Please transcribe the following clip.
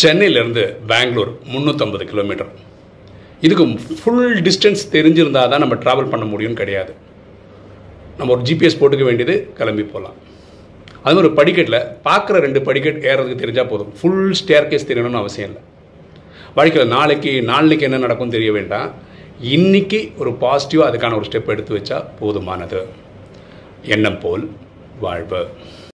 சென்னையிலேருந்து பெங்களூர் முந்நூற்றம்பது கிலோமீட்டர் இதுக்கு ஃபுல் டிஸ்டன்ஸ் தெரிஞ்சிருந்தால் தான் நம்ம ட்ராவல் பண்ண முடியும்னு கிடையாது. நம்ம ஒரு ஜிபிஎஸ் போட்டுக்க வேண்டியது கிளம்பி போகலாம் அது மாதிரி ஒரு படிக்கட்டில் பார்க்குற ரெண்டு படிக்கட் ஏறதுக்கு தெரிஞ்சால் போதும். ஃபுல் ஸ்டேர் கேஸ் தெரியணும்னு அவசியம் இல்லை. வாழ்க்கையில் நாளைக்கு நாளைக்கு என்ன நடக்கும்னு தெரிய வேண்டாம். இன்றைக்கி ஒரு பாசிட்டிவாக அதுக்கான ஒரு ஸ்டெப் எடுத்து வச்சா போதுமானது. எண்ணம் போல் வாழ்வு.